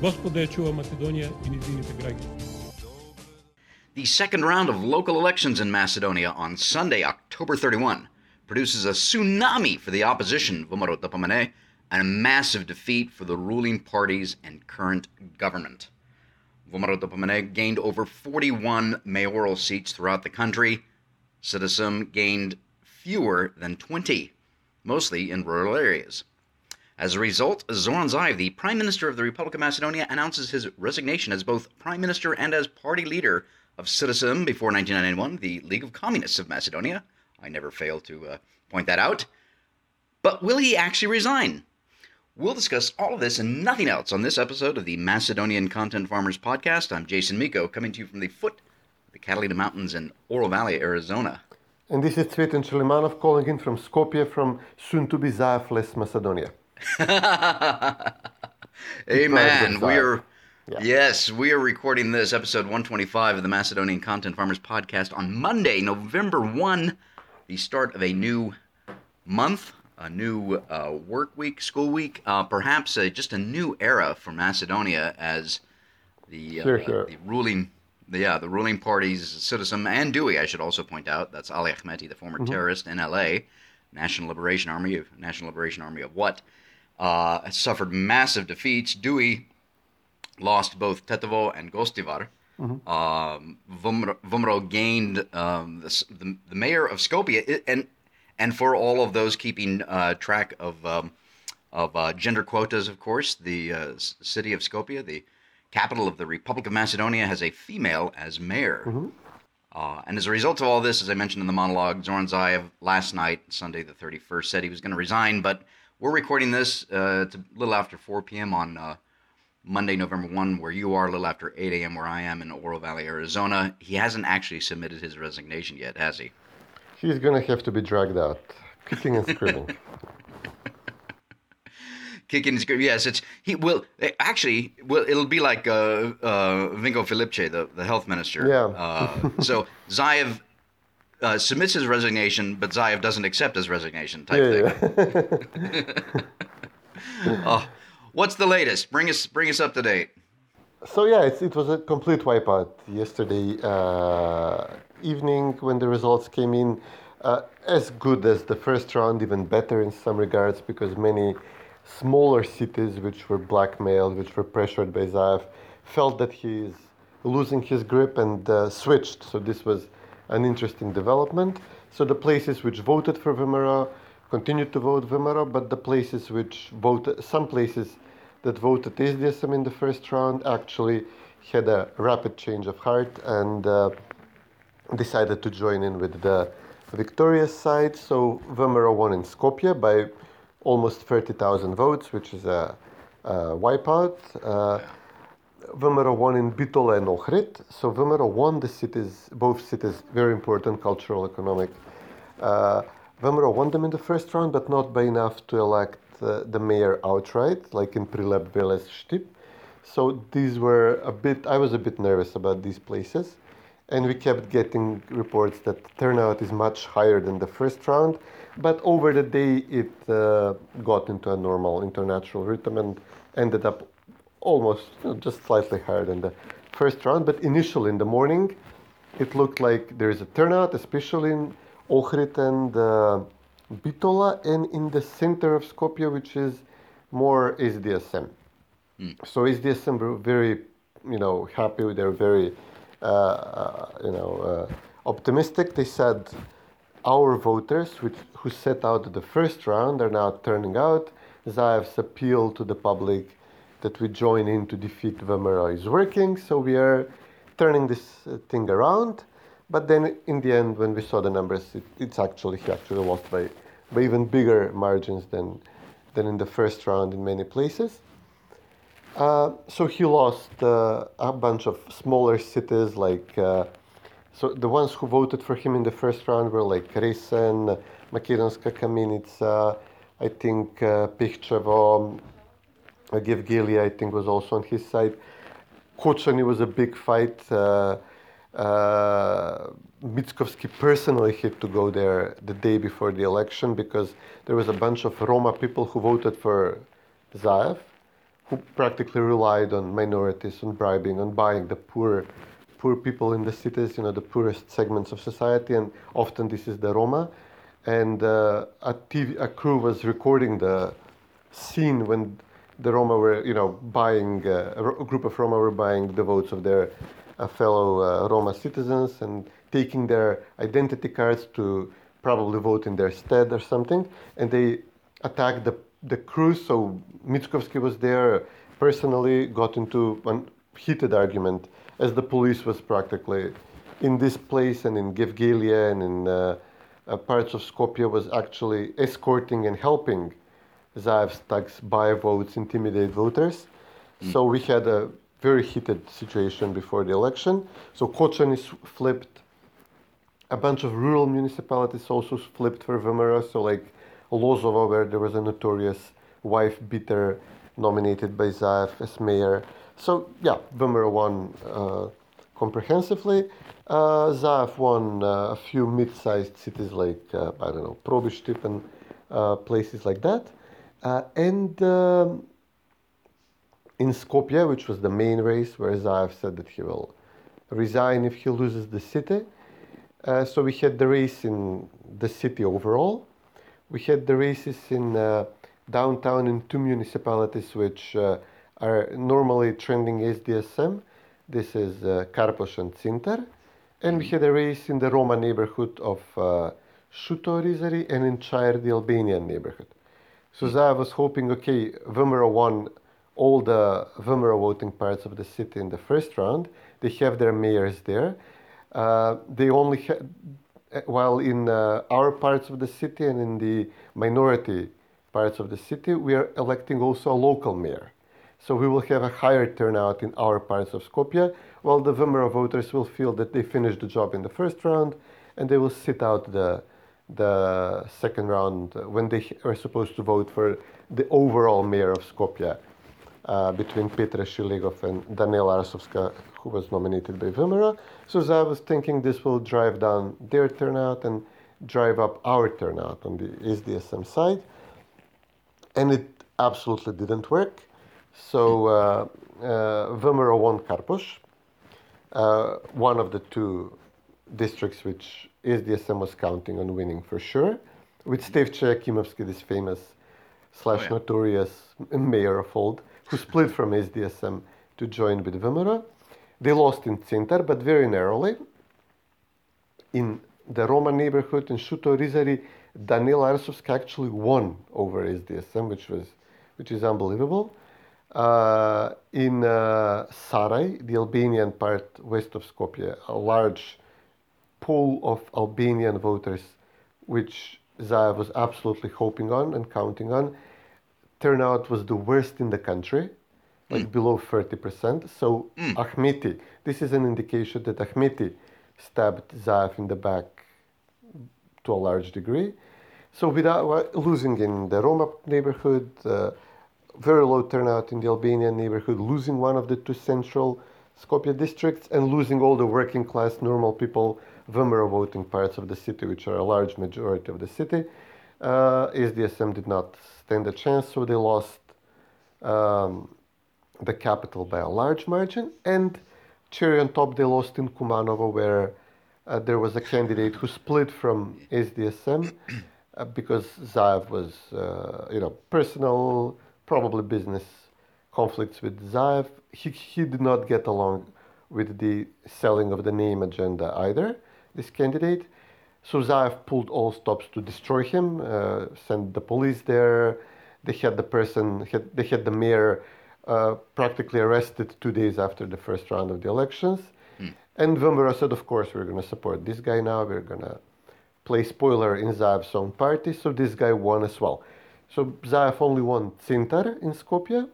Господа чува Македонија и граѓани. The second round of local elections in Macedonia on Sunday, October 31, produces a tsunami for the opposition, VMRO-DPMNE and a massive defeat for the ruling parties and current government. VMRO-DPMNE gained over 41 mayoral seats throughout the country. SDSM gained fewer than 20, mostly in rural areas. As a result, Zoran Zaev, the Prime Minister of the Republic of Macedonia, announces his resignation as both Prime Minister and as party leader of SDSM before 1991, the League of Communists of Macedonia. I never fail to uh, point that out. But will he actually resign? We'll discuss all of this and nothing else on this episode of the Macedonian Content Farmers Podcast. I'm Jason Miko, coming to you from the foot of the Catalina Mountains in Oro Valley, Arizona. And this is Cvetin Chilimanov calling in from Skopje from soon to be Zaefles, Macedonia. Amen. We are yeah. Yes, we are recording this episode 125 of the Macedonian Content Farmers Podcast on Monday, November 1, the start of a new month, a new uh, work week, school week, uh, perhaps uh, just a new era for Macedonia as the, uh, sure, sure. the ruling. The, yeah, the ruling parties, SDSM and DUI, I should also point out. That's Ali Ahmeti, the former mm-hmm. terrorist in L.A., National Liberation Army of National Liberation Army of what? Uh, suffered massive defeats. DUI lost both Tetovo and Gostivar. Mm-hmm. Um, VMRO, gained um, the, the, the, mayor of Skopje, and and for all of those keeping uh, track of um, of uh, gender quotas, of course, the uh, city of Skopje, the capital of the Republic of Macedonia, has a female as mayor. Mm-hmm. Uh, and as a result of all this, as I mentioned in the monologue, Zoran Zaev last night, Sunday the 31st, said he was going to resign. But we're recording this uh, a little after 4 p.m. on uh, Monday, November 1, where you are, a little after 8 a.m., where I am in Oro Valley, Arizona. He hasn't actually submitted his resignation yet, has he? He's going to have to be dragged out, kicking and screaming. kicking and screaming. Yes, it's he will actually. Well, it'll be like uh, uh, Venko Filipče, the the health minister. Yeah. uh, so Zaev uh, submits his resignation, but Zaev doesn't accept his resignation. Type yeah, thing. Yeah. oh, What's the latest? Bring us bring us up to date. So yeah, it was a complete wipeout yesterday uh, evening when the results came in. Uh, as good as the first round, even better in some regards, because many smaller cities which were blackmailed, which were pressured by Zaev, felt that he is losing his grip and uh, switched. So this was an interesting development. So the places which voted for VMRO continued to vote VMRO, but the places which voted, some places that voted SDSM in the first round actually had a rapid change of heart and uh, decided to join in with the victorious side. So VMRO won in Skopje by almost 30,000 votes, which is a, a wipeout. Uh, VMRO won in Bitola and Ohrid. So VMRO won the cities, both cities, very important cultural, economic. Uh, VMRO won them in the first round, but not by enough to elect the mayor outright, like in Prilep, Veles, Štip. So these were a bit, I was a bit nervous about these places. And we kept getting reports that turnout is much higher than the first round. But over the day, it uh, got into a normal, into a natural rhythm and ended up almost you know, just slightly higher than the first round. But initially in the morning, it looked like there is a turnout, especially in Ohrid and uh, Bitola and in the center of Skopje, which is more SDSM. Mm. So SDSM were very, you know, happy. They're very, uh, uh, you know, uh, optimistic. They said our voters, which, who set out the first round, are now turning out. Zaev's appeal to the public that we join in to defeat VMRO is working. So we are turning this uh, thing around. But then in the end, when we saw the numbers, it, it's actually he actually lost by, by even bigger margins than than in the first round in many places. Uh, so he lost uh, a bunch of smaller cities like. Uh, so the ones who voted for him in the first round were like Resen, Makedonska Kamenica, I think uh, Pichchevo, uh, Gevgelia, I think was also on his side. Kochani was a big fight. Uh, uh, Mickovsky personally had to go there the day before the election because there was a bunch of Roma people who voted for Zaev, who practically relied on minorities, on bribing, on buying the poor, poor people in the cities, you know, the poorest segments of society, and often this is the Roma. And uh, a, TV, a crew was recording the scene when the Roma were, you know, buying, uh, a group of Roma were buying the votes of their uh, fellow uh, Roma citizens and taking their identity cards to probably vote in their stead or something. And they attacked the, the crew, so Mickovsky was there personally, got into a heated argument as the police was practically in this place and in Gevgelia and in uh, uh, parts of Skopje was actually escorting and helping Zaev's thugs buy votes, intimidate voters. So we had a very heated situation before the election. So Kochen is flipped. A bunch of rural municipalities also flipped for VMRO. So like Lozovo, where there was a notorious wife beater nominated by Zaev as mayor. So yeah, VMRO won uh, comprehensively. Uh, Zaev won uh, a few mid-sized cities like uh, I don't know Probishtip and uh, places like that. Uh, and um, in Skopje, which was the main race, where Zaev said that he will resign if he loses the city. Uh, so we had the race in the city overall. We had the races in uh, downtown in two municipalities which uh, are normally trending SDSM. This is uh, Karpoš and Centar. And we had a race in the Roma neighborhood of uh, Šuto Orizari and in Čair, the Albanian neighborhood. So I was hoping, okay, VMRO won all the VMRO voting parts of the city in the first round. They have their mayors there. Uh, they only had, while in uh, our parts of the city and in the minority parts of the city, we are electing also a local mayor. So we will have a higher turnout in our parts of Skopje, while the VMRO voters will feel that they finished the job in the first round and they will sit out the the second round uh, when they are supposed to vote for the overall mayor of Skopje uh, between Petre Šilegov and Daniela Arsovska, who was nominated by VMRO. So I was thinking this will drive down their turnout and drive up our turnout on the SDSM side. And it absolutely didn't work. So uh, uh, VMRO won Karpoš, uh, one of the two districts which SDSM was counting on winning for sure, with Stevche Akimovsky, this famous slash Oh, yeah. notorious mayor of old, who split from SDSM to join with VMRO. They lost in Centar, but very narrowly. In the Roma neighborhood in Šuto Orizari, Danil Arsovska actually won over SDSM, which was which is unbelievable. Uh, in uh, Sarai, the Albanian part west of Skopje, a large pool of Albanian voters, which Zaev was absolutely hoping on and counting on. Turnout was the worst in the country, like below 30%. So Ahmeti, this is an indication that Ahmeti stabbed Zaev in the back to a large degree. So without losing in the Roma neighborhood, uh, very low turnout in the Albanian neighborhood, losing one of the two central Skopje districts, and losing all the working class, normal people, VMRO voting parts of the city, which are a large majority of the city. Uh, SDSM did not stand a chance, so they lost um, the capital by a large margin. And cherry on top, they lost in Kumanovo, where uh, there was a candidate who split from SDSM uh, because Zaev was, uh, you know, personal, probably business conflicts with Zaev. He, he did not get along with the selling of the name agenda either, this candidate. So Zaev pulled all stops to destroy him, uh, sent the police there. They had the person, had, they had the mayor uh, practically arrested two days after the first round of the elections. And VMRO said, of course, we're going to support this guy now. We're going to play spoiler in Zaev's own party. So this guy won as well. So Zaev only won Centar in Skopje.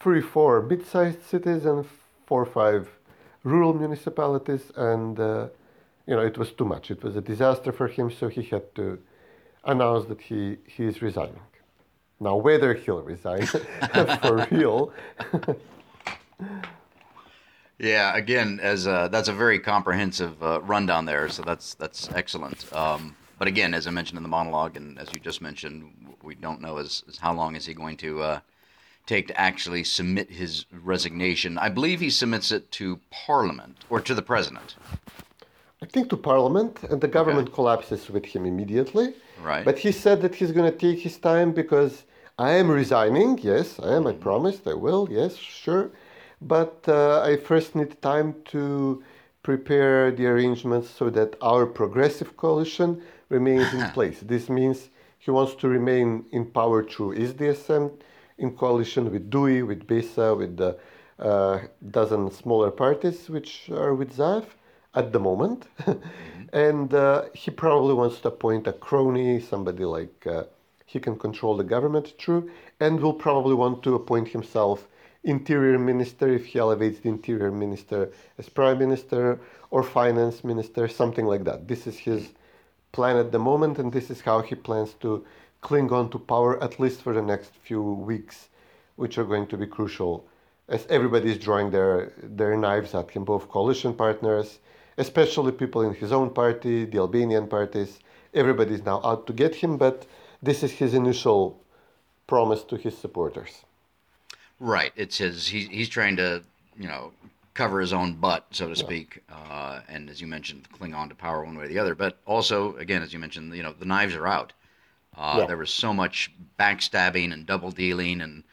three, four mid-sized cities and four five rural municipalities, and uh, you know it was too much. It was a disaster for him, so he had to announce that he he is resigning. Now, whether he'll resign for real, Yeah, again, as uh, that's a very comprehensive uh, rundown there, so that's that's excellent. Um, but again, as I mentioned in the monologue, and as you just mentioned, we don't know as how long is he going to uh, take to actually submit his resignation. I believe he submits it to Parliament or to the President. I think to Parliament, and the government collapses with him immediately. Right. But he said that he's going to take his time because I am resigning. Yes, I am. I promised I will. Yes, sure. But uh, I first need time to prepare the arrangements so that our progressive coalition remains in place. This means he wants to remain in power through SDSM in coalition with DUI, with BESA, with a uh, dozen smaller parties which are with Zaev at the moment. and uh, he probably wants to appoint a crony, somebody like uh, he can control the government through, and will probably want to appoint himself interior minister if he elevates the interior minister as prime minister or finance minister, something like that. This is his plan at the moment, and this is how he plans to cling on to power at least for the next few weeks, which are going to be crucial as everybody is drawing their, their knives at him, both coalition partners, especially people in his own party, the Albanian parties. Everybody is now out to get him, but this is his initial promise to his supporters. Right. It's his. He's he's trying to you know cover his own butt, so to speak, uh, and as you mentioned, cling on to power one way or the other. But also, again, as you mentioned, you know the knives are out. Uh, Yeah. There was so much backstabbing and double dealing and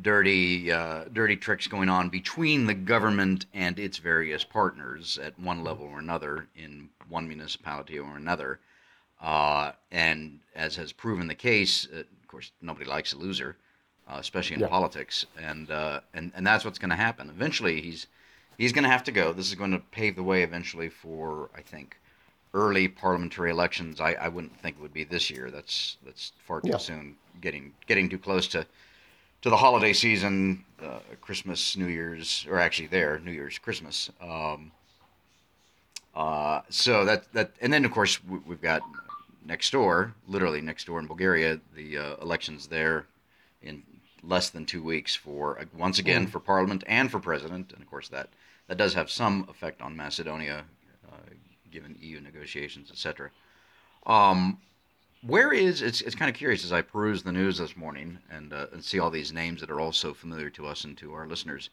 dirty uh, dirty tricks going on between the government and its various partners at one level or another in one municipality or another. Uh, and as has proven the case, uh, of course, nobody likes a loser, uh, especially in Yeah. politics, and uh, and and that's what's going to happen. Eventually, he's he's going to have to go. This is going to pave the way eventually for, I think, early parliamentary elections. I, I wouldn't think it would be this year. That's that's far too Yeah. soon. Getting getting too close to to the holiday season, uh, Christmas, New Year's, or actually there, New Year's, Christmas. Um, uh, so that that, and then of course we, we've got next door, literally next door in Bulgaria, the uh, elections there in less than two weeks for uh, once again for parliament and for president, and of course that that does have some effect on Macedonia, given EU negotiations, etc. Um, where is it's it's kind of curious as I peruse the news this morning and uh, and see all these names that are also familiar to us and to our listeners.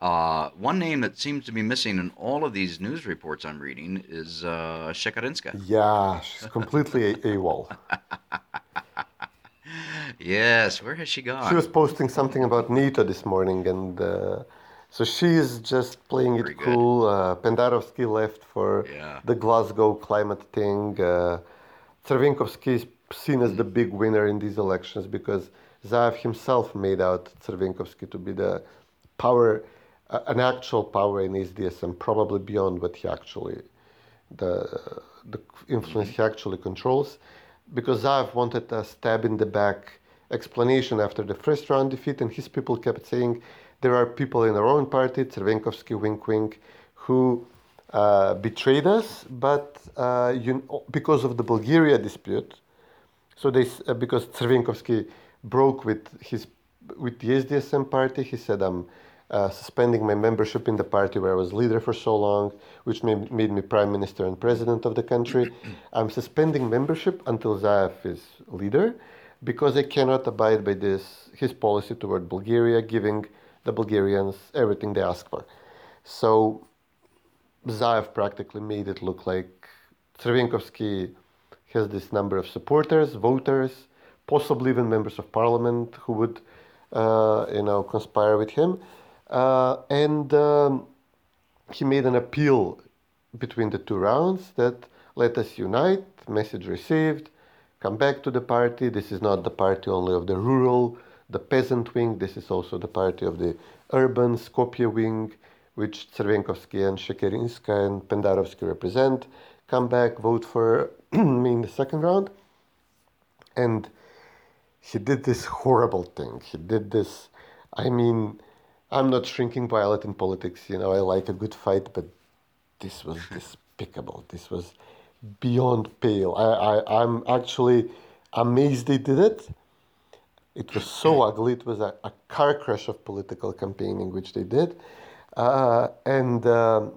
Uh, one name that seems to be missing in all of these news reports I'm reading is uh, Shekerinska. Yeah, she's completely a- AWOL. Yes, where has she gone? She was posting something about NITA this morning, and uh, so she's just playing it good. cool. Uh, Pendarovsky left for Yeah. the Glasgow climate thing. Uh, Crvenkovsky is seen as the big winner in these elections because Zaev himself made out Crvenkovsky to be the power, uh, an actual power in SDSM, probably beyond what he actually, the the influence he actually controls, because Zaev wanted a stab in the back explanation after the first round defeat, and his people kept saying there are people in our own party, Crvenkovsky, wink wink, who uh, betrayed us, but uh, you, because of the Bulgaria dispute, so they, uh, because Crvenkovsky broke with his with the SDSM party, he said, "I'm uh, suspending my membership in the party where I was leader for so long, which made, made me prime minister and president of the country. I'm suspending membership until Zaev is leader, because I cannot abide by this his policy toward Bulgaria, giving the Bulgarians everything they ask for." So Zaev practically made it look like Crvenkovsky has this number of supporters, voters, possibly even members of parliament who would, uh, you know, conspire with him. Uh, and um, he made an appeal between the two rounds that let us unite, message received, come back to the party. This is not the party only of the rural, the peasant wing. This is also the party of the urban Skopje wing, which Crvenkovsky and Shekerinska and Pendarovsky represent. Come back, vote for me in the second round. And he did this horrible thing. He did this, I mean, I'm not shrinking violet in politics. You know, I like a good fight, but this was despicable. This was beyond pale. I, I, I'm actually amazed they did it. It was so ugly. It was a, a car crash of political campaigning, which they did. Uh, and um,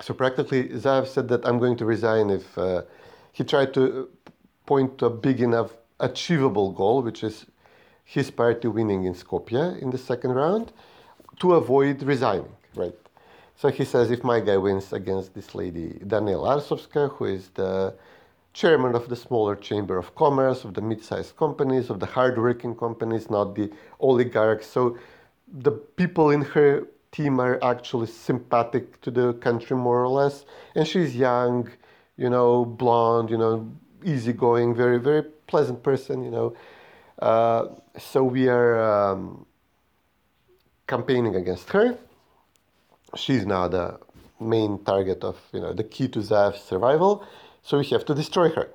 so practically, Zaev said that I'm going to resign if uh, he tried to point to a big enough achievable goal, which is his party winning in Skopje in the second round, to avoid resigning, right? So he says if my guy wins against this lady, Daniela Arsovska, who is the chairman of the smaller chamber of commerce, of the mid-sized companies, of the hard-working companies, not the oligarchs. So the people in her team are actually sympathetic to the country more or less. And she's young, you know, blonde, you know, easygoing, very, very pleasant person, you know. Uh, so we are um, campaigning against her. She's now the main target of, you know, the key to Zaev's survival. So we have to destroy her.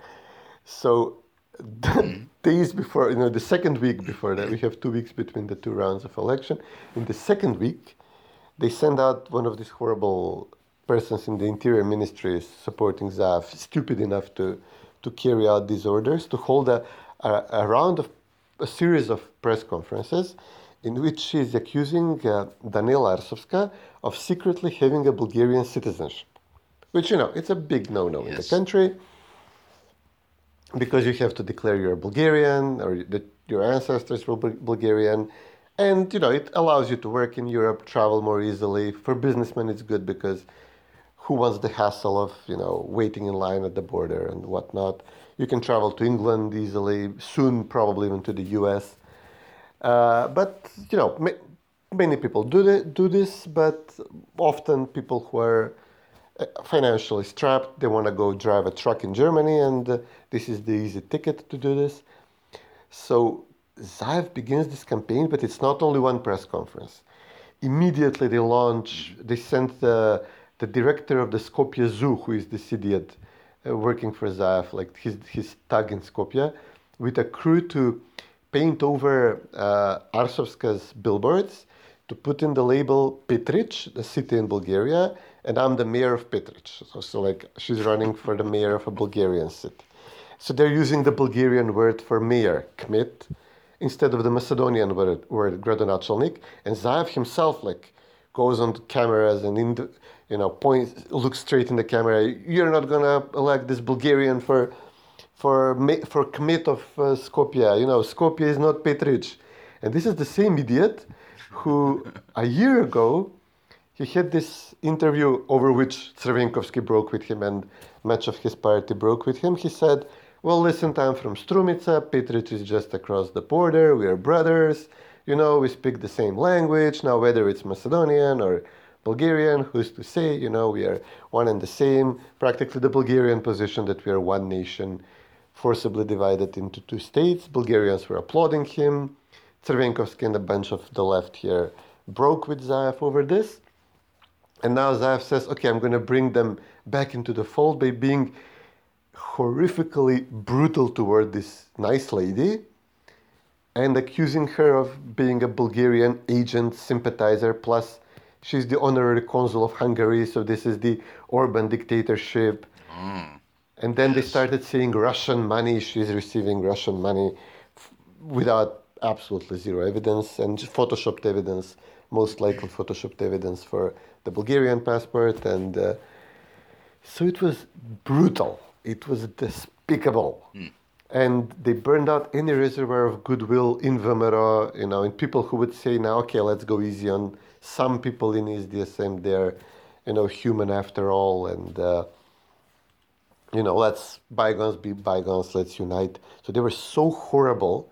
So the days before, you know, the second week before that, we have two weeks between the two rounds of election. In the second week, they send out one of these horrible persons in the interior ministry supporting Zaev, stupid enough to, to carry out these orders, to hold a, a, a round of a series of press conferences in which she is accusing uh, Daniela Arsovska of secretly having a Bulgarian citizenship, which, you know, it's a big no no in the country because you have to declare you're Bulgarian or that your ancestors were Bulgarian. And, you know, it allows you to work in Europe, travel more easily. For businessmen, it's good because who wants the hassle of, you know, waiting in line at the border and whatnot? You can travel to England easily, soon probably even to the US. Uh, but, you know, ma- many people do, do this, but often people who are financially strapped, they want to go drive a truck in Germany, and uh, this is the easy ticket to do this. So Zaev begins this campaign, but it's not only one press conference. Immediately they launch, they sent the, the director of the Skopje Zoo, who is this idiot uh, working for Zaev, like his, his tag in Skopje, with a crew to paint over uh, Arsovska's billboards to put in the label Petrich, the city in Bulgaria, and I'm the mayor of Petrich. So, so like she's running for the mayor of a Bulgarian city. So they're using the Bulgarian word for mayor, Kmet, instead of the Macedonian word, word gradonačelnik. And Zaev himself like goes on cameras and in the, you know points, looks straight in the camera. You're not gonna elect this Bulgarian for for for Kmet of uh, Skopje. You know, Skopje is not Petrich, And this is the same idiot who a year ago he had this interview over which Crvenkovsky broke with him and much of his party broke with him. He said, Well, listen, I'm from Strumica. Petrich is just across the border. We are brothers. You know, we speak the same language. Now, whether it's Macedonian or Bulgarian, who's to say? You know, we are one and the same. Practically the Bulgarian position that we are one nation, forcibly divided into two states. Bulgarians were applauding him. Crvenkovsky and a bunch of the left here broke with Zaev over this. And now Zaev says, okay, I'm going to bring them back into the fold by being horrifically brutal toward this nice lady and accusing her of being a Bulgarian agent, sympathizer, plus she's the honorary consul of Hungary, so this is the Orban dictatorship. Mm. And then they started saying Russian money, she's receiving Russian money f- without absolutely zero evidence and photoshopped evidence, most likely photoshopped evidence for the Bulgarian passport. And uh, so it was brutal, it was despicable. And they burned out any reservoir of goodwill in VMRO, you know, and people who would say now, okay, let's go easy on some people in SDSM. They're, you know, human after all, and uh, you know, let's bygones be bygones, let's unite. So they were so horrible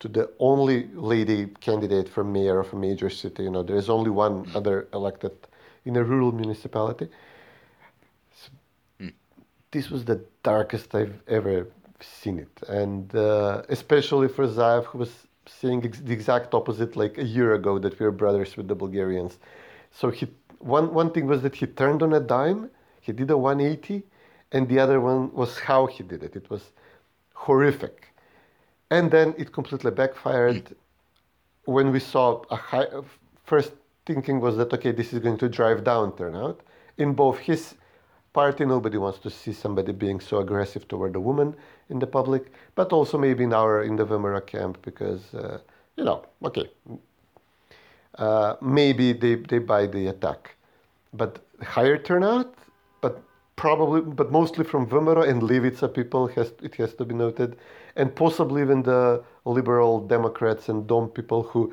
to the only lady candidate for mayor of a major city. You know, there is only one other elected in a rural municipality. So This was the darkest I've ever seen it, and uh, especially for Zaev, who was saying ex- the exact opposite like a year ago that we are brothers with the Bulgarians. So he one one thing was that he turned on a dime. He did a 180 and the other one was how he did it. It was horrific. And then it completely backfired. when we saw a high, first thinking was that okay, this is going to drive down turnout. In both his party, nobody wants to see somebody being so aggressive toward a woman in the public, but also maybe in our in the VMRO camp because uh, you know, okay, uh, maybe they they buy the attack, but higher turnout, but probably, but mostly from VMRO and Levica people has it has to be noted, and possibly even the liberal Democrats and Dom people who,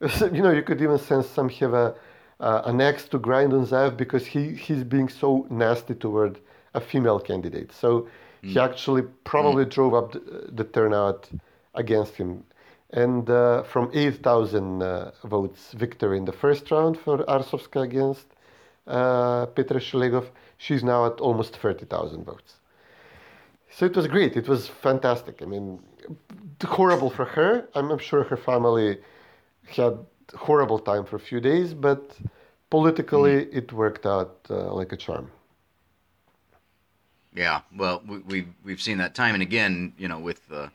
you know, you could even sense some have a uh, an axe to grind on Zaev because he he's being so nasty toward a female candidate. So he actually probably drove up the, the turnout against him. And uh, from 8,000 uh, votes victory in the first round for Arsovska against uh, Petra she's now at almost 30,000 votes. So it was great. It was fantastic. I mean, horrible for her. I'm, I'm sure her family had horrible time for a few days, but politically it worked out uh, like a charm. Yeah, well, we, we've we've seen that time and again, you know, with uh,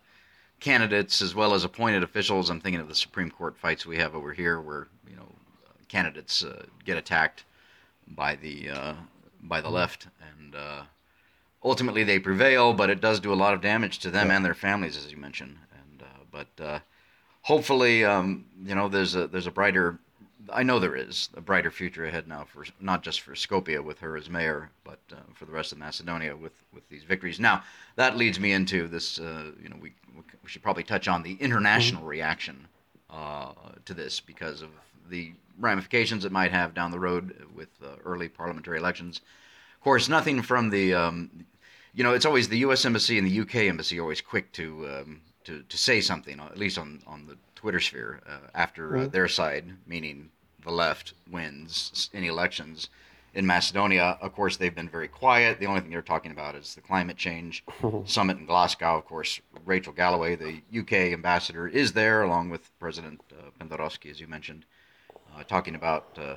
candidates as well as appointed officials. I'm thinking of the Supreme Court fights we have over here, where you know candidates uh, get attacked by the uh, by the left, and uh, ultimately they prevail, but it does do a lot of damage to them and their families, as you mentioned. And uh, but uh, hopefully, um, you know, there's a there's a brighter. I know there is a brighter future ahead now for not just for Skopje with her as mayor, but uh, for the rest of Macedonia with with these victories. Now that leads me into this. Uh, you know, we we should probably touch on the international reaction uh, to this because of the ramifications it might have down the road with uh, early parliamentary elections. Of course, nothing from the um, you know, it's always the U.S. embassy and the U.K. embassy are always quick to um, to to say something, at least on on the Twitter sphere, uh, after uh, their side, meaning the left, wins any elections. In Macedonia, of course, they've been very quiet. The only thing they're talking about is the climate change summit in Glasgow. Of course, Rachel Galloway, the UK ambassador, is there along with President uh, as you mentioned, uh, talking about. Uh,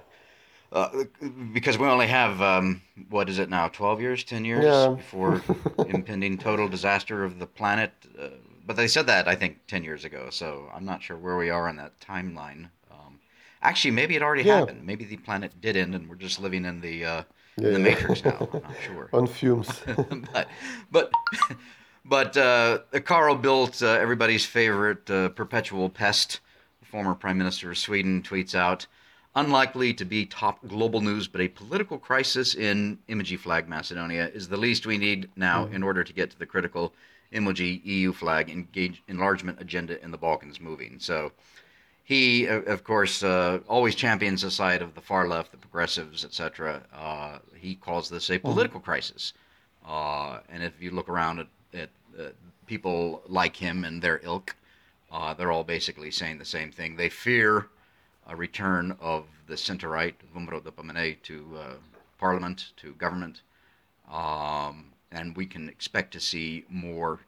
uh, because we only have um, what is it now 12 years 10 years Yeah. before impending total disaster of the planet uh, but they said that i think 10 years ago so i'm not sure where we are on that timeline um, actually maybe it already Yeah. happened maybe the planet did end and we're just living in the uh, in Yeah, the yeah. matrix now i'm not sure On fumes. but but but uh, Carl Bildt, uh, everybody's favorite uh, perpetual pest, former prime minister of Sweden, tweets out, "Unlikely to be top global news, but a political crisis in Emoji flag Macedonia is the least we need now in order to get to the critical Emoji EU flag engage, enlargement agenda in the Balkans moving." So. He, of course, uh, always champions the side of the far left, the progressives, etc. Uh, he calls this a political crisis. Uh, and if you look around at, at uh, people like him and their ilk, uh, they're all basically saying the same thing. They fear a return of the center right, VMRO-DPMNE, to uh, parliament, to government. Um, and we can expect to see more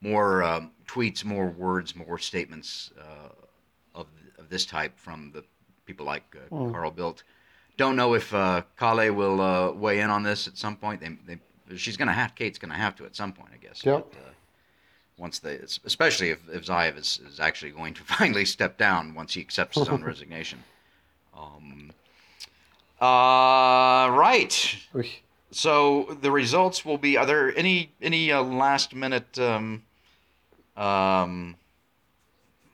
more um, tweets, more words, more statements uh, of, of this type from the people like uh, Carl Bildt. Don't know if uh, Kale will uh, weigh in on this at some point. They, they, she's going to have, Kate's going to have to at some point, I guess. Yeah. But, uh, once they, especially if, if Zaev is, is actually going to finally step down once he accepts his own resignation. Um, uh, right. So the results will be. Are there any any uh, last minute? Um, um,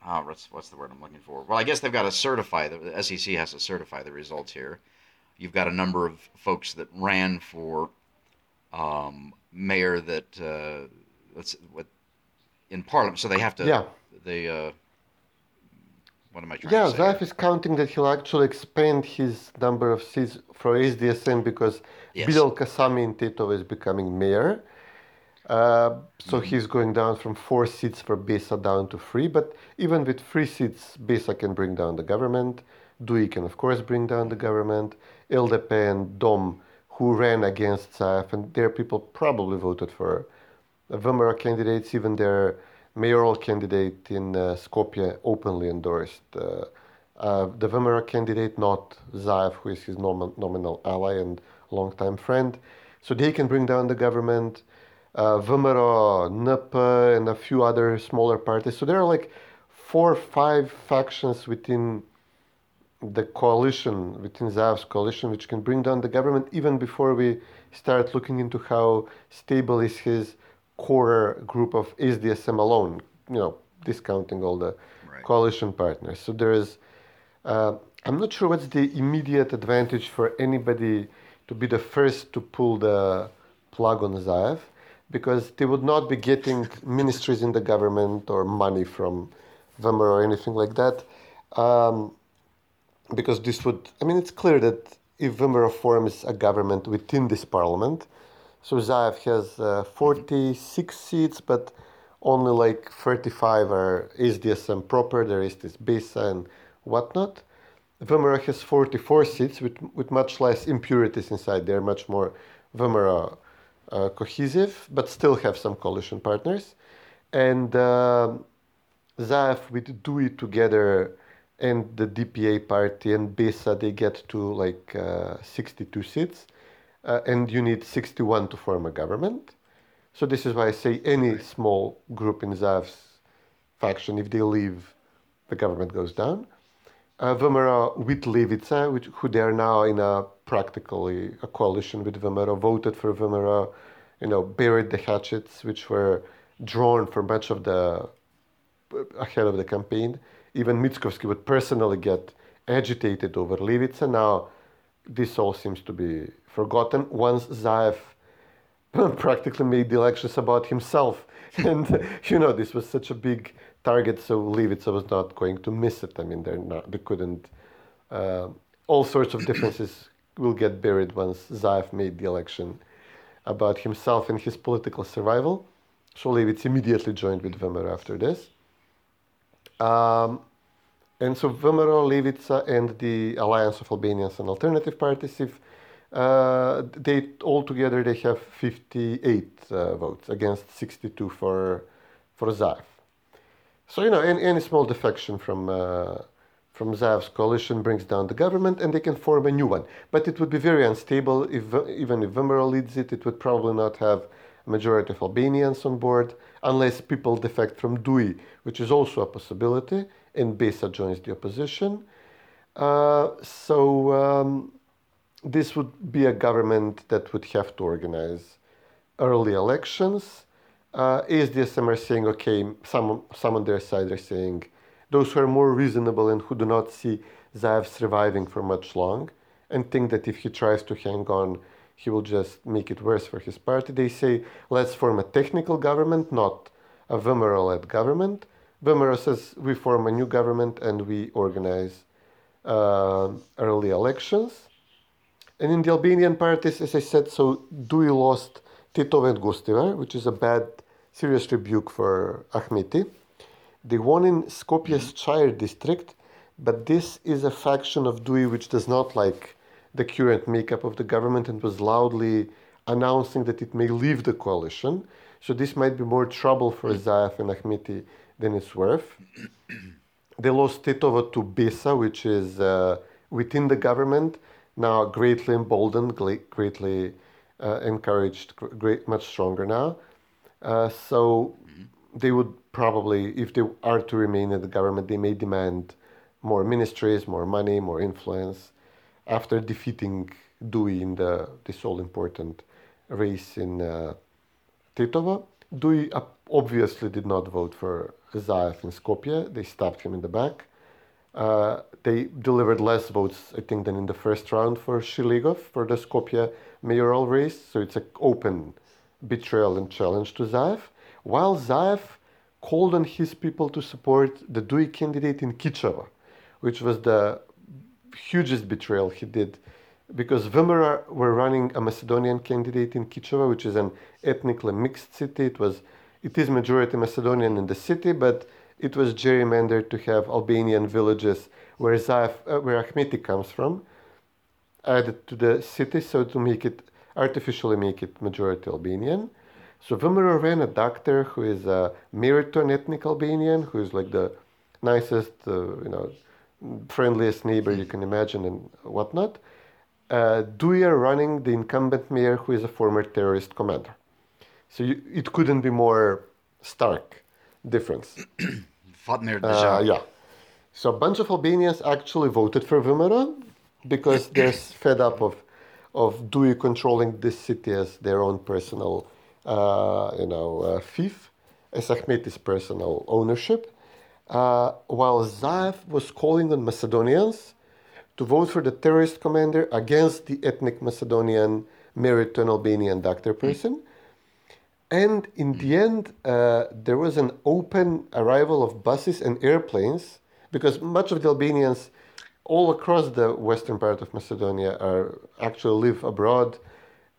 oh, what's what's the word I'm looking for? Well, I guess they've got to certify the, the SEC has to certify the results here. You've got a number of folks that ran for um, mayor that uh, let's what in parliament, so they have to. Yeah. They. Uh, what am I trying Yeah, to say? Zaev is counting that he'll actually expand his number of seats for SDSM because Yes. Bilal Kasami in Tito is becoming mayor. Uh, so Mm-hmm. he's going down from four seats for Besa down to three. But even with three seats, Besa can bring down the government. Dui can, of course, bring down the government. LDP and Dom, who ran against Zaev, and their people probably voted for VMRO candidates, even their mayoral candidate in uh, Skopje openly endorsed uh, uh, the VMRO candidate, not Zaev, who is his nom- nominal ally and longtime friend. So they can bring down the government. Uh, VMRO, NP, and a few other smaller parties. So there are like four or five factions within the coalition, within Zaev's coalition, which can bring down the government even before we start looking into how stable is his core group of SDSM alone, you know, discounting all the Right. coalition partners. So there is, uh, I'm not sure what's the immediate advantage for anybody to be the first to pull the plug on Zaev, because they would not be getting ministries in the government or money from VMRO or anything like that. Um, because this would, I mean, it's clear that if VMRO forms a government within this parliament, so Zaev has uh, 46 seats, but only like 35 are SDSM proper, there is this is BESA and whatnot. VMRO has 44 seats with, with much less impurities inside. They're much more VMRO uh, cohesive, but still have some coalition partners. And uh, Zaev with DUI together and the DPA party and BESA, they get to like uh, 62 seats. Uh, and you need 61 to form a government. So this is why I say any small group in Zaev's faction, if they leave, the government goes down. Uh, VMRO with Levica, which, who they are now in a practically a coalition with VMRO, voted for VMRO, you know, buried the hatchets which were drawn for much of the ahead of the campaign. Even Mitskovsky would personally get agitated over Levica. Now, this all seems to be forgotten once Zaev practically made the elections about himself. And, you know, this was such a big target, so Levica was not going to miss it. I mean, they're not, they couldn't. Uh, all sorts of differences will get buried once Zaev made the election about himself and his political survival. So Levica immediately joined with VMRO after this. Um, and so VMRO, Levica, and the Alliance of Albanians and Alternative Parties, if uh, they all together they have 58 uh, votes against 62 for for Zaev. So you know, any, any small defection from uh, from Zaev's coalition brings down the government, and they can form a new one. But it would be very unstable if even if VMRO leads it, it would probably not have a majority of Albanians on board unless people defect from Dui, which is also a possibility, and Besa joins the opposition. Uh, so um, this would be a government that would have to organize early elections. Uh, ASDSM are saying, okay, some, some on their side are saying, those who are more reasonable and who do not see Zaev surviving for much long and think that if he tries to hang on, he will just make it worse for his party. They say, let's form a technical government, not a VMRO-led government. VMRO says, we form a new government and we organize uh, early elections. And in the Albanian parties, as I said, so Dui lost Tetovo and Gostivar, which is a bad, serious rebuke for Ahmeti. They won in Skopje's Čair district, but this is a faction of Dui which does not like the current makeup of the government and was loudly announcing that it may leave the coalition. So this might be more trouble for Zaev and Ahmeti than it's worth. they lost Titova to Besa, which is uh, within the government, now greatly emboldened, greatly uh, encouraged, great, much stronger now. Uh, so they would probably, if they are to remain in the government, they may demand more ministries, more money, more influence after defeating Dui in the this all important race in uh, Titova. Dui obviously did not vote for Zaev in Skopje. They stabbed him in the back. Uh, they delivered less votes, I think, than in the first round for Šilegov for the Skopje mayoral race. So it's an open betrayal and challenge to Zaev. While Zaev called on his people to support the Dui candidate in Kičevo, which was the hugest betrayal he did because VMRO were running a Macedonian candidate in Kičevo, which is an ethnically mixed city. It was, it is majority Macedonian in the city, but it was gerrymandered to have Albanian villages where Zaev, uh, where Ahmeti comes from, added to the city, so to make it artificially make it majority Albanian. So VMRO ran a doctor who is a married to an ethnic Albanian, who is like the nicest, uh, you know, friendliest neighbor you can imagine and whatnot. Uh, Duya running the incumbent mayor, who is a former terrorist commander. So you, it couldn't be more stark difference. Uh, yeah. So a bunch of Albanians actually voted for VMRO because they're fed up of of DUI controlling this city as their own personal, uh, you know, uh, fief, as Ahmeti's personal ownership. Uh, while Zaev was calling on Macedonians to vote for the terrorist commander against the ethnic Macedonian married to an Albanian doctor person. And in the end, uh, there was an open arrival of buses and airplanes because much of the Albanians all across the western part of Macedonia are actually live abroad.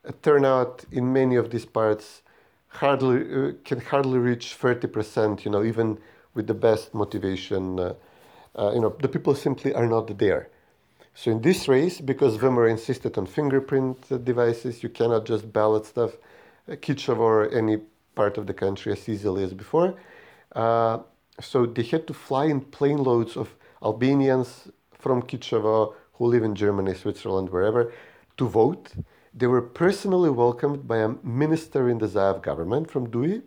A turnout in many of these parts hardly uh, can hardly reach 30%, you know, even with the best motivation. Uh, uh, you know, the people simply are not there. So in this race, because VMRO insisted on fingerprint uh, devices, you cannot just ballot stuff, uh, Kichev or any part of the country as easily as before. Uh, so they had to fly in plane loads of Albanians from Kičevo who live in Germany, Switzerland, wherever, to vote. They were personally welcomed by a minister in the Zaev government from DUI.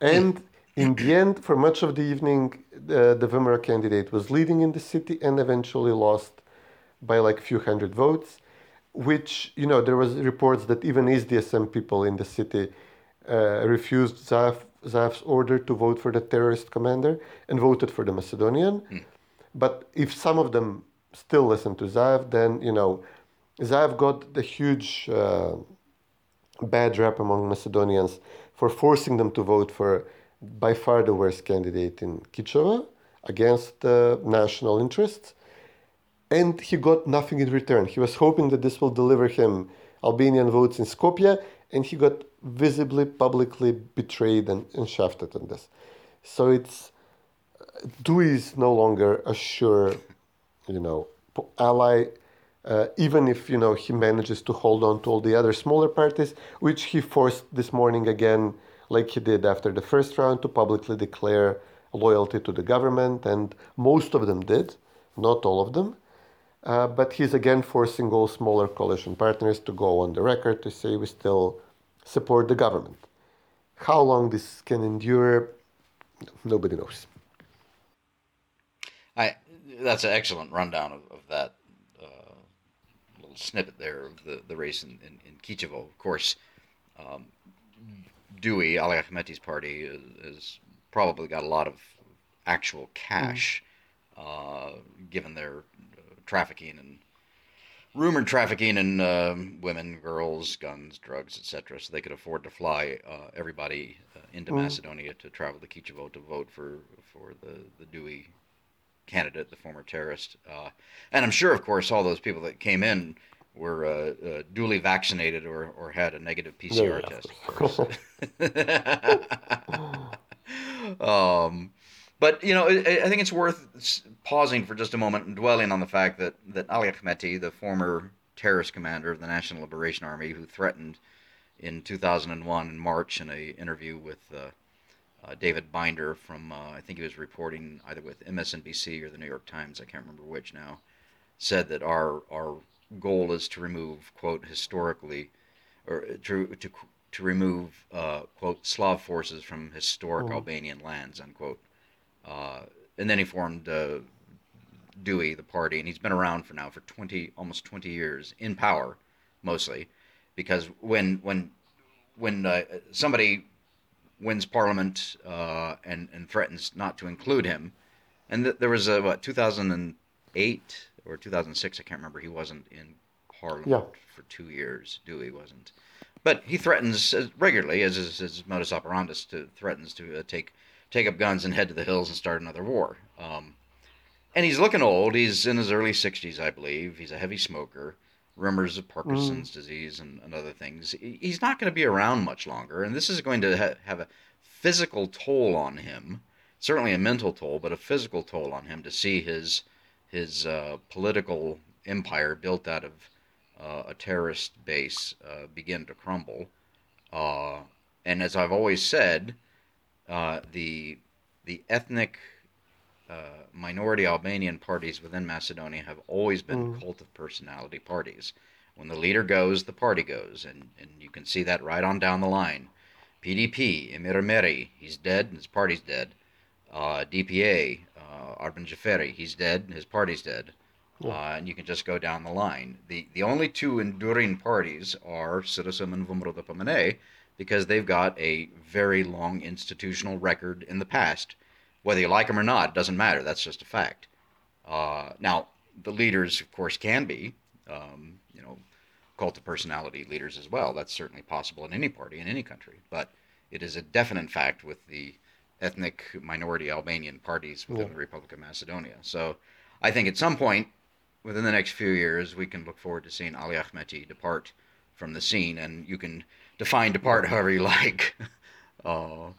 And in the end, for much of the evening, the, the VMRO candidate was leading in the city and eventually lost by like a few hundred votes, which, you know, there was reports that even SDSM people in the city uh, refused Zaev, Zaev's order to vote for the terrorist commander and voted for the Macedonian. But if some of them still listen to Zaev, then, you know, Zaev got the huge uh, bad rap among Macedonians for forcing them to vote for by far the worst candidate in Kičevo against the national interests. And he got nothing in return. He was hoping that this will deliver him Albanian votes in Skopje, and he got visibly, publicly betrayed and, and shafted on this. So it's DUI is no longer a sure, you know, ally. Uh, even if you know he manages to hold on to all the other smaller parties, which he forced this morning again, like he did after the first round, to publicly declare loyalty to the government, and most of them did, not all of them. Uh, but he's again forcing all smaller coalition partners to go on the record to say we still support the government. How long this can endure, nobody knows. I that's an excellent rundown of, of that uh, little snippet there of the, the race in, in, in Kičevo. Of course, um, DUI, Ali Ahmeti's party, is, is probably got a lot of actual cash, uh, given their uh, trafficking and rumored trafficking in um women, girls, guns, drugs, etc. So they could afford to fly uh, everybody uh, into Macedonia to travel to Kičevo to vote for for the the DUI candidate, the former terrorist. Uh, and I'm sure, of course, all those people that came in were uh, uh, duly vaccinated or, or had a negative PCR yeah, test, of course. um, but, you know, I, think it's worth pausing for just a moment and dwelling on the fact that, that Ali Ahmeti, the former terrorist commander of the National Liberation Army, who threatened in 2001 in March in a interview with uh, uh, David Binder from uh, I think he was reporting either with MSNBC or the New York Times. I can't remember which now. Said that our our goal is to remove quote historically, or to to to remove uh, quote Slav forces from historic Albanian lands unquote. Uh, and then he formed uh, DUI, the party, and he's been around for now for twenty almost twenty years in power, mostly, because when when when uh, somebody wins parliament uh, and and threatens not to include him. And th- there was a what 2008 or 2006, I can't remember. He wasn't in parliament Yeah. for two years. DUI wasn't, but he threatens uh, regularly, as is his modus operandus, to threatens to uh, take take up guns and head to the hills and start another war. Um, and he's looking old. He's in his early 60s, I believe. He's a heavy smoker. Rumors of Parkinson's disease and, and other things. He's not going to be around much longer, and this is going to ha- have a physical toll on him. Certainly a mental toll, but a physical toll on him to see his his uh, political empire built out of uh, a terrorist base uh, begin to crumble. Uh, and as I've always said, uh, the the ethnic uh, minority Albanian parties within Macedonia have always been cult of personality parties. When the leader goes, the party goes, and, and you can see that right on down the line. PDP, Imer Imeri, he's dead, and his party's dead. uh, DPA, uh, Arben Xhaferi, he's dead. And his party's dead. Uh, and you can just go down the line. The the only two enduring parties are Citizen and VMRO-DPMNE because they've got a very long institutional record in the past. Whether you like them or not, it doesn't matter. That's just a fact. Uh, now, the leaders, of course, can be, um, you know, cult of personality leaders as well. That's certainly possible in any party, in any country. But it is a definite fact with the ethnic minority Albanian parties within the Republic of Macedonia. So I think at some point within the next few years, we can look forward to seeing Ali Ahmeti depart from the scene, and you can define apart however you like. uh,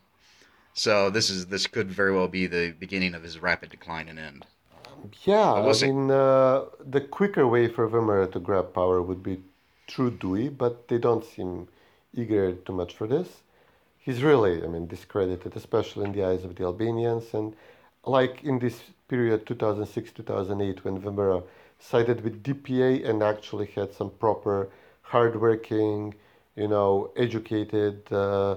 so this is this could very well be the beginning of his rapid decline and end. Yeah, I mean, uh, the quicker way for VMRO to grab power would be through DUI, but they don't seem eager too much for this. He's really, I mean, discredited, especially in the eyes of the Albanians. And like in this period, 2006 2008, when VMRO sided with DPA and actually had some proper, hardworking, you know, educated, uh,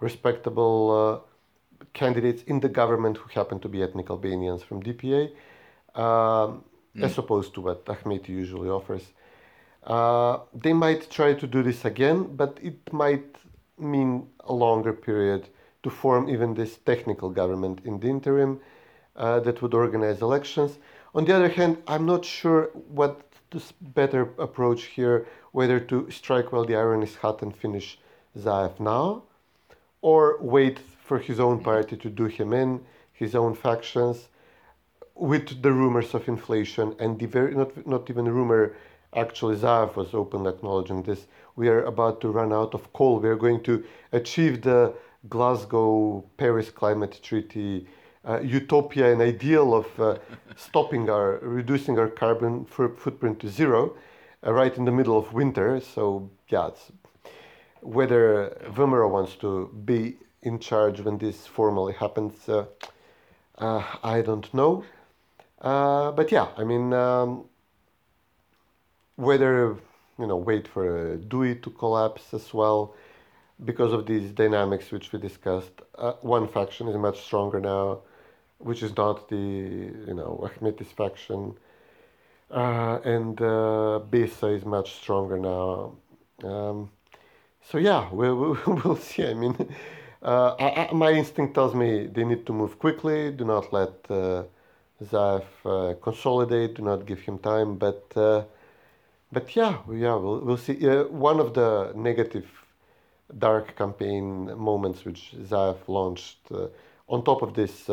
respectable uh, candidates in the government who happen to be ethnic Albanians from DPA, um, as opposed to what Ahmeti usually offers. Uh, they might try to do this again, but it might mean a longer period to form even this technical government in the interim uh, that would organize elections. On the other hand, I'm not sure what this better approach here, whether to strike while the iron is hot and finish Zaev now, or wait for his own party to do him in, his own factions, with the rumors of inflation and the very not not even rumor. Actually, Zaev was openly acknowledging this. We are about to run out of coal. We are going to achieve the Glasgow Paris Climate Treaty uh, utopia and ideal of uh, stopping our reducing our carbon fo- footprint to zero, uh, right in the middle of winter. So yeah, whether VMRO wants to be in charge when this formally happens, uh, uh, I don't know. Uh, but yeah, I mean, um, whether you know wait for uh, DUI to collapse as well, because of these dynamics which we discussed. One faction is much stronger now, which is not the you know Ahmeti's faction, uh, and uh, Besa is much stronger now. Um, so yeah, we'll, we'll, we'll see. I mean, uh, I, I, my instinct tells me they need to move quickly. Do not let uh, Zaev uh, consolidate. Do not give him time. But uh, but yeah, yeah, we'll, we'll see. Uh, one of the negative dark campaign moments which Zaev launched uh, on top of this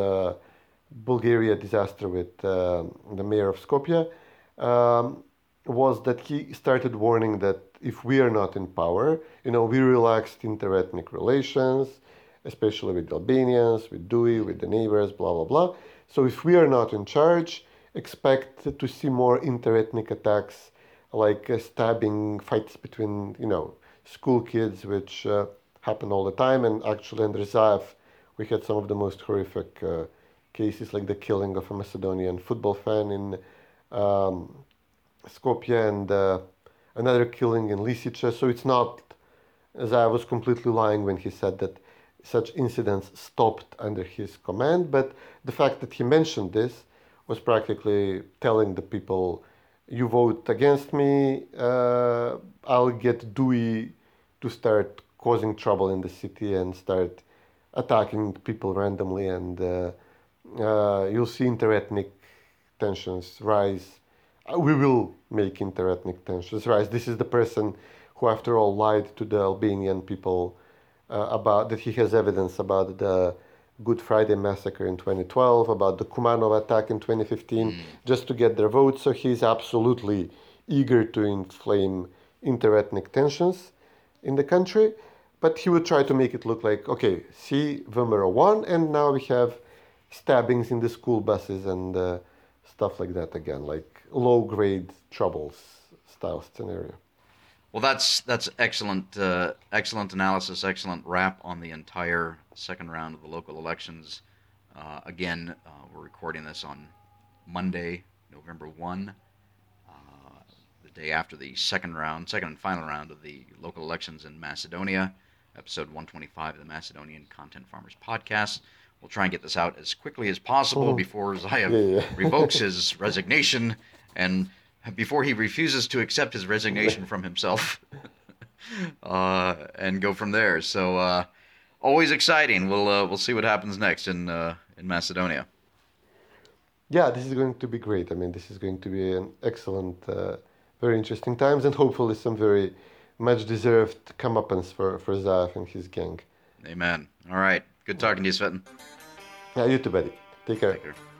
Bulgaria disaster with the mayor of Skopje um, was that he started warning that if we are not in power, you know, we relaxed interethnic relations, especially with Albanians, with DUI, with the neighbors, blah, blah, blah. So if we are not in charge, expect to see more interethnic attacks like uh, stabbing fights between, you know, school kids, which uh, happen all the time. And actually, under Zaev, we had some of the most horrific uh, cases, like the killing of a Macedonian football fan in um, Skopje and uh, another killing in Lisice. So it's not, as I was completely lying when he said that such incidents stopped under his command. But the fact that he mentioned this was practically telling the people, you vote against me, uh, I'll get DUI to start causing trouble in the city and start attacking people randomly, and uh, uh, you'll see interethnic tensions rise. Uh, We will make interethnic tensions rise. This is the person who, after all, lied to the Albanian people uh, about that he has evidence about the Good Friday massacre in 2012, about the Kumanov attack in 2015, just to get their votes. So he's absolutely eager to inflame interethnic tensions in the country. But he would try to make it look like, okay, see, VMRO won, and now we have stabbings in the school buses and uh, stuff like that again, like low grade troubles style scenario. Well, that's that's excellent, uh, excellent analysis, excellent wrap on the entire second round of the local elections. Uh, again, uh, we're recording this on Monday, November one, uh, the day after the second round, second and final round of the local elections in Macedonia. Episode 125 of the Macedonian Content Farmers Podcast. We'll try and get this out as quickly as possible before Zaev Yeah, yeah. revokes his resignation and before he refuses to accept his resignation from himself uh, and go from there. So uh, always exciting. We'll uh, we'll see what happens next in uh, in Macedonia. Yeah, this is going to be great. I mean, this is going to be an excellent, uh, very interesting times, and hopefully some very much deserved comeuppance for for Zaev and his gang. Amen. All right. Good talking to you, Cvetin. Yeah, you too, buddy. Take care. Take care.